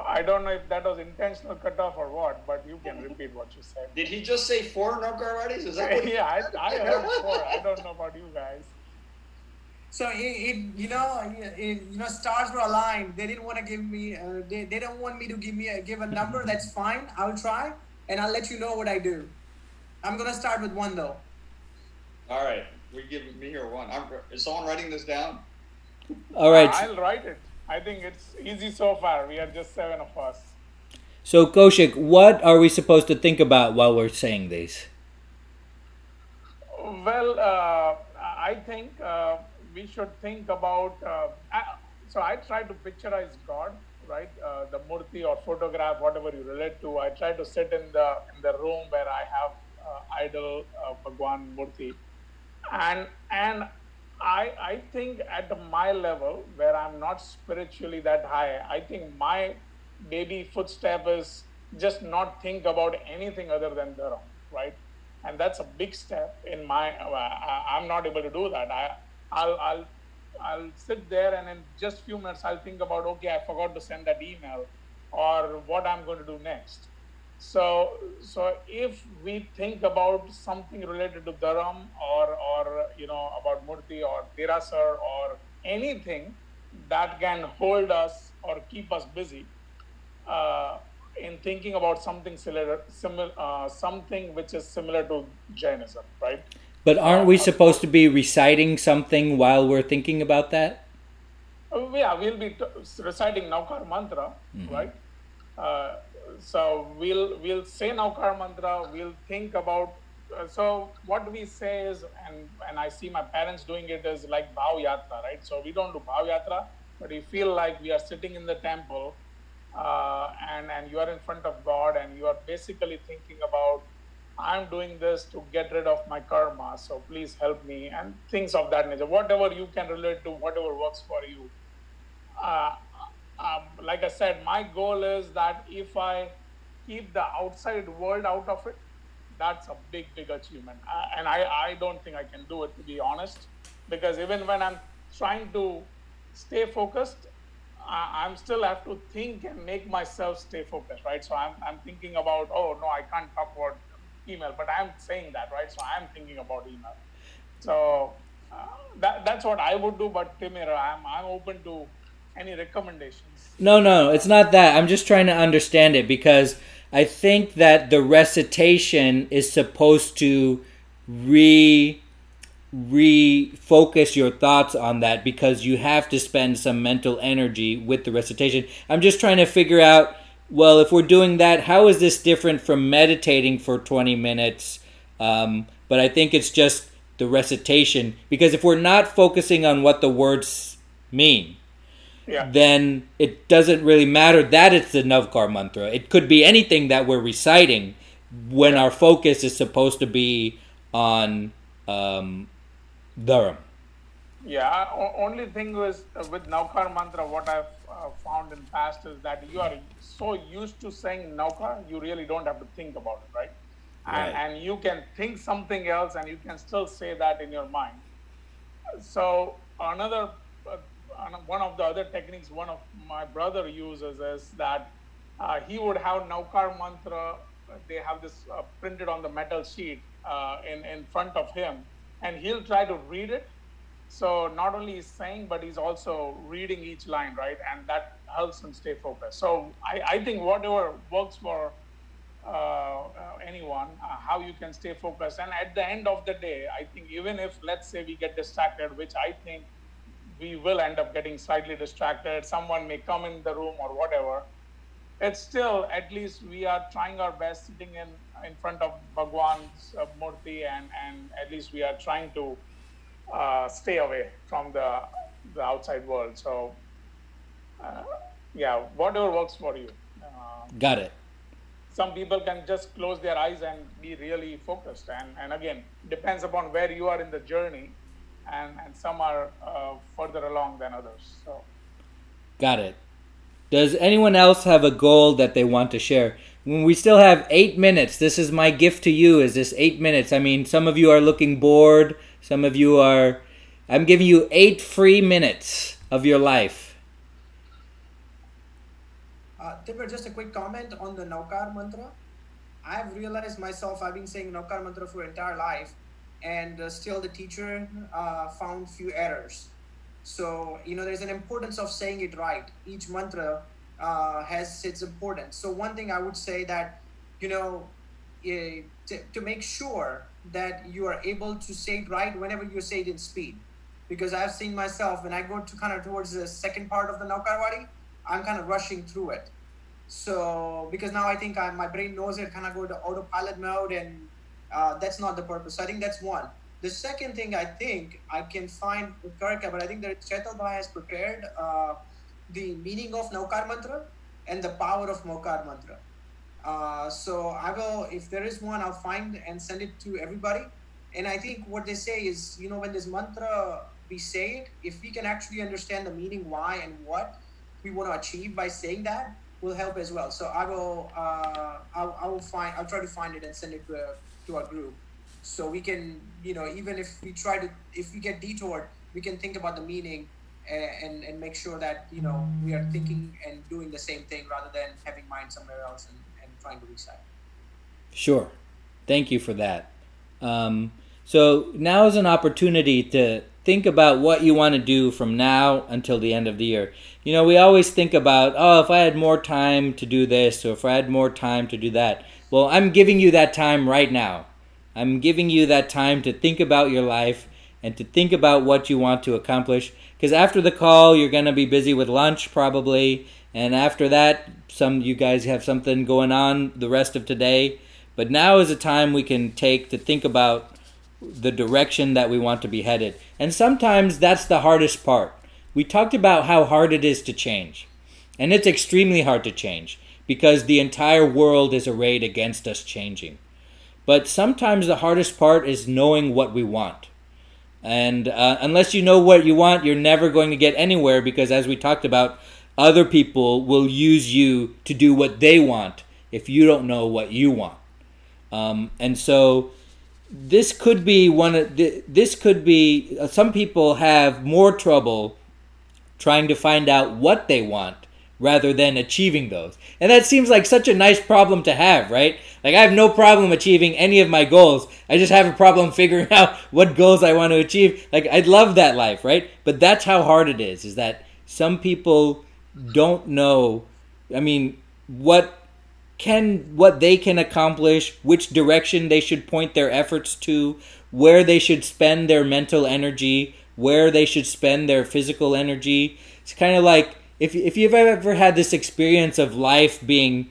I don't know if that was intentional cut off or what, but you can repeat what you said. Did he just say four Navkar Walis? Is that what yeah, I, I heard four. I don't know about you guys. So it, it you know, it, you know, stars were aligned. They didn't want to give me. Uh, they, they don't want me to give me a, give a number. That's fine. I'll try, and I'll let you know what I do. I'm gonna start with one though. All right, we give me or one. I'm, is someone writing this down? All right. I'll write it. I think it's easy so far. We are just seven of us. So Kaushik, what are we supposed to think about while we're saying these? Well, uh, I think uh, we should think about. Uh, I- so I try to picturize God, right? Uh, the murti or photograph, whatever you relate to. I try to sit in the in the room where I have uh, idol uh, Bhagwan murti, and and I I think at my level where I'm not spiritually that high, I think my baby footstep is just not think about anything other than Dharam, right? And that's a big step in my. Uh, I- I'm not able to do that. I I'll I'll I'll sit there and in just few minutes I'll think about okay I forgot to send that email or what I'm going to do next. So so if we think about something related to Dharam or or you know about Murti or Derasar or anything that can hold us or keep us busy uh, in thinking about something similar, similar uh, something which is similar to Jainism, right? But aren't we supposed to be reciting something while we're thinking about that? Uh, yeah, we'll be t- reciting Navkar mantra, right? Uh, so we'll we'll say Navkar mantra. We'll think about. Uh, so what we say is, and and I see my parents doing it is like bhav yatra, right? So we don't do bhav yatra, but we feel like we are sitting in the temple, uh, and and you are in front of God, and you are basically thinking about. I'm doing this to get rid of my karma, so please help me, and things of that nature. Whatever you can relate to, whatever works for you uh, um, like I said, my goal is that if I keep the outside world out of it, that's a big, big achievement. Uh, and I, I don't think I can do it, to be honest, because even when I'm trying to stay focused, I, I'm still have to think and make myself stay focused, right? So I'm, I'm thinking about, oh, no, I can't talk about email, but I'm saying that, right? So I'm thinking about email. So uh, that, that's what I would do, but Timir, I'm, I'm open to any recommendations. No, no, it's not that. I'm just trying to understand it because I think that the recitation is supposed to re refocus your thoughts on that because you have to spend some mental energy with the recitation. I'm just trying to figure out well, if we're doing that, how is this different from meditating for 20 minutes? Um, but I think it's just the recitation because if we're not focusing on what the words mean, Yeah. then it doesn't really matter that it's the Navkar mantra. It could be anything that we're reciting when our focus is supposed to be on um, Dharam. Yeah, only thing was uh, with Navkar mantra, what I've uh, found in past is that you are so used to saying Navkar, you really don't have to think about it, right? And, Right. and you can think something else and you can still say that in your mind. So another an- one of the other techniques one of my brother uses is that uh, he would have Navkar mantra. They have this uh, printed on the metal sheet uh, in in front of him, and he'll try to read it. So not only he's saying, but he's also reading each line, right? And that helps him stay focused. So I, I think whatever works for uh, uh, anyone, uh, how you can stay focused. And at the end of the day, I think even if, let's say, we get distracted, which I think we will end up getting slightly distracted, someone may come in the room or whatever, it's still, at least we are trying our best sitting in, in front of Bhagwan's uh, Murti, and, and at least we are trying to uh, stay away from the, the outside world. So, uh, yeah, whatever works for you. Uh, Got it. some people can just close their eyes and be really focused and, and again depends upon where you are in the journey and, and some are uh, further along than others so Got it. Does anyone else have a goal that they want to share? When we still have eight minutes, this is my gift to you. Is this eight minutes? I mean, some of you are looking bored. Some of you are. I'm giving you eight free minutes of your life. Uh, Tipper, just a quick comment on the Navkar mantra. I've realized myself, I've been saying Navkar mantra for entire life, and uh, still the teacher uh, found few errors. So, you know, there's an importance of saying it right. Each mantra uh, has its importance. So, one thing I would say that, you know, uh, to, to make sure that you are able to say it right whenever you say it in speed. Because I've seen myself when I go to kind of towards the second part of the Navkarwali, I'm kind of rushing through it. So because now I think I, my brain knows it, kind of go to autopilot mode, and uh, that's not the purpose. So I think that's one. The second thing I think I can find Karka, but I think that Bhai has prepared uh, the meaning of Navkar Mantra and the power of Mokar Mantra. Uh, so I will, if there is one, I'll find and send it to everybody. And I think what they say is, you know, when this mantra we say if we can actually understand the meaning, why, and what we want to achieve by saying that, will help as well. So I will, uh, I'll, I will find, I'll try to find it and send it to, to our group, so we can, you know, even if we try to, if we get detoured, we can think about the meaning and and make sure that you know we are thinking and doing the same thing rather than having mind somewhere else and, and trying to recite. Sure, thank you for that. Um, so now is an opportunity to think about what you want to do from now until the end of the year. You know, we always think about, oh, if I had more time to do this or if I had more time to do that. Well, I'm giving you that time right now. I'm giving you that time to think about your life and to think about what you want to accomplish. Because after the call, you're going to be busy with lunch probably. And after that, some you guys have something going on the rest of today. But now is a time we can take to think about the direction that we want to be headed. And sometimes that's the hardest part. We talked about how hard it is to change. And it's extremely hard to change because the entire world is arrayed against us changing. But sometimes the hardest part is knowing what we want. And uh, unless you know what you want, you're never going to get anywhere because, as we talked about, other people will use you to do what they want if you don't know what you want. Um, and so, this could be one of the, this could be uh, some people have more trouble trying to find out what they want rather than achieving those. And that seems like such a nice problem to have, right? Like I have no problem achieving any of my goals. I just have a problem figuring out what goals I want to achieve. Like I'd love that life, right? But that's how hard it is. Is that some people don't know I mean what can what they can accomplish, which direction they should point their efforts to, where they should spend their mental energy, where they should spend their physical energy. It's kind of like if if you've ever had this experience of life being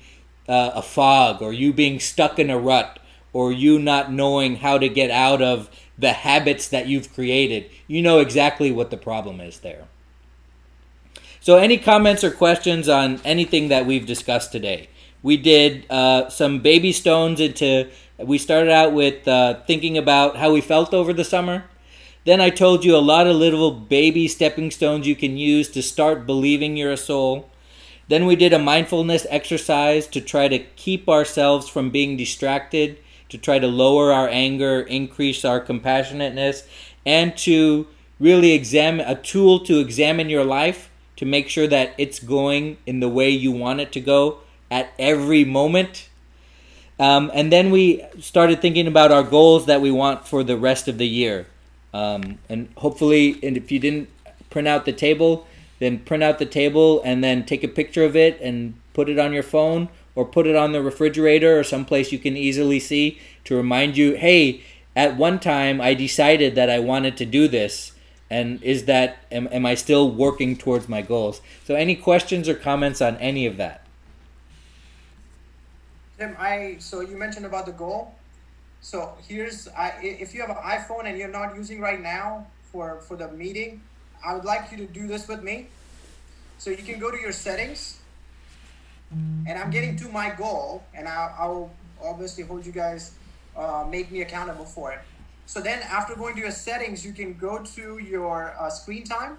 uh, a fog, or you being stuck in a rut, or you not knowing how to get out of the habits that you've created, you know exactly what the problem is there. So, any comments or questions on anything that we've discussed today? We did uh, some baby stones into. We started out with uh, thinking about how we felt over the summer. Then I told you a lot of little baby stepping stones you can use to start believing you're a soul. Then we did a mindfulness exercise to try to keep ourselves from being distracted, to try to lower our anger, increase our compassionateness, and to really examine a tool to examine your life to make sure that it's going in the way you want it to go at every moment. Um, and then we started thinking about our goals that we want for the rest of the year. Um, and hopefully, and if you didn't print out the table, then print out the table and then take a picture of it and put it on your phone or put it on the refrigerator or someplace you can easily see to remind you, hey, at one time I decided that I wanted to do this. And is that, am, am I still working towards my goals? So, any questions or comments on any of that? Tim, I so you mentioned about the goal. So here's I, if you have an iPhone and you're not using right now for for the meeting, I would like you to do this with me. So you can go to your settings, and I'm getting to my goal, and I'll, I'll obviously hold you guys, uh, make me accountable for it. So then after going to your settings, you can go to your uh, screen time,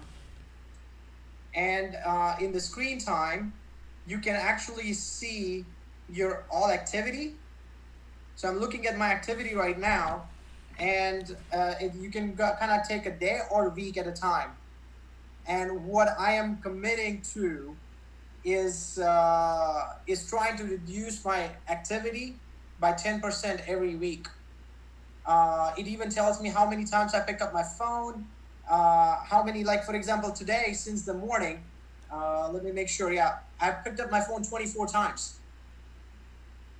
and uh, in the screen time, you can actually see your all activity so I'm looking at my activity right now, and uh, you can kind of take a day or a week at a time. And what I am committing to is uh, is trying to reduce my activity by 10% every week. Uh, it even tells me how many times I pick up my phone, uh, how many, like for example, today since the morning. Uh, let me make sure. Yeah, I picked up my phone 24 times.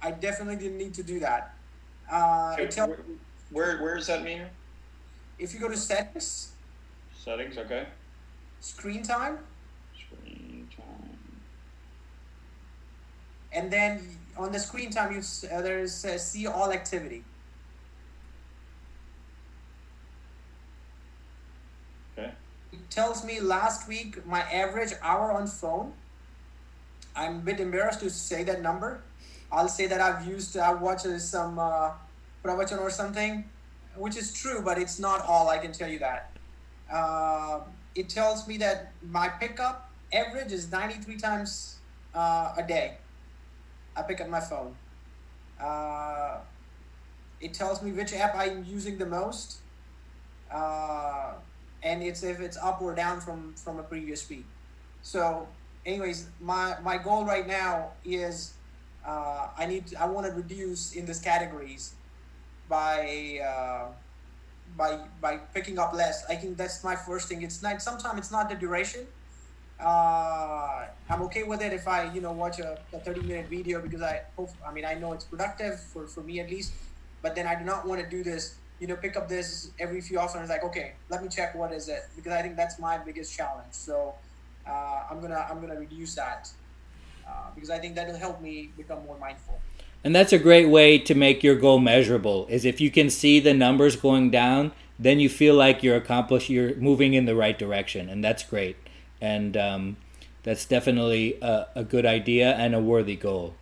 I definitely didn't need to do that. Uh, tell, where where is that meter? if you go to settings, Settings, okay. screen time, Screen time. and then on the screen time, you uh, there's uh, see all activity. Okay. It tells me last week my average hour on phone. I'm a bit embarrassed to say that number. I'll say that I've used, I've watched some uh, pravachan or something, which is true, but it's not all. I can tell you that. Uh, it tells me that my pickup average is 93 times uh, a day. I pick up my phone. Uh, it tells me which app I'm using the most, uh, and it's if it's up or down from from a previous week. So, anyways, my my goal right now is uh, I need to, I want to reduce in these categories by uh, by by picking up less. I think that's my first thing. It's not sometimes it's not the duration. Uh, I'm okay with it if I you know watch a, a 30 minute video because I hope I mean I know it's productive for, for me at least. But then I do not want to do this. You know, pick up this every few hours it's like okay, let me check what is it because I think that's my biggest challenge. So uh, I'm gonna I'm gonna reduce that uh, because I think that'll help me become more mindful. And that's a great way to make your goal measurable. Is if you can see the numbers going down, then you feel like you're accomplished, you're moving in the right direction, and that's great. And um, that's definitely a, a good idea and a worthy goal.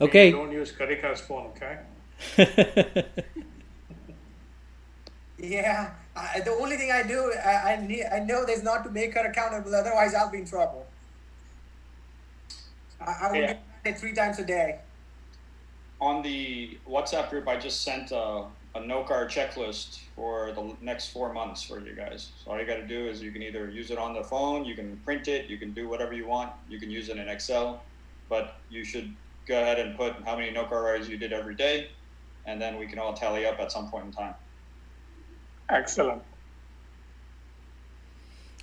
Okay. Don't use Karika's phone, okay? Yeah, I, the only thing I do, I, I need, I know there's not to make her accountable. Otherwise, I'll be in trouble. I, I will Yeah. get it three times a day. On the WhatsApp group, I just sent a, a Navkar checklist for the next four months for you guys. So all you got to do is you can either use it on the phone, you can print it, you can do whatever you want, you can use it in Excel, but you should go ahead and put how many Navkar rides you did every day, and then we can all tally up at some point in time. Excellent.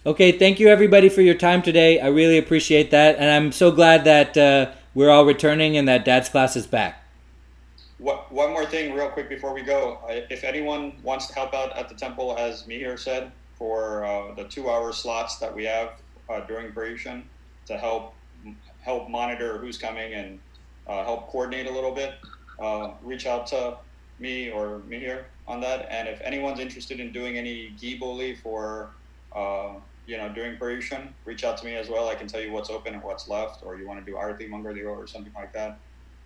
Okay, thank you everybody for your time today. I really appreciate that, and I'm so glad that uh, we're all returning and that Dad's class is back. What, one more thing, real quick, before we go. If anyone wants to help out at the temple, as Mihir said, for uh, the two-hour slots that we have uh, during Paryushan to help help monitor who's coming and uh, help coordinate a little bit, uh, reach out to me or Mihir on that. And if anyone's interested in doing any ghee boli for uh, you know doing Paryushan, reach out to me as well. I can tell you what's open and what's left, or you want to do Arti Mangardio or something like that.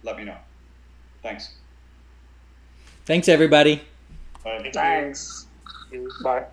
Let me know. Thanks. Thanks everybody. Bye. Thanks. Bye.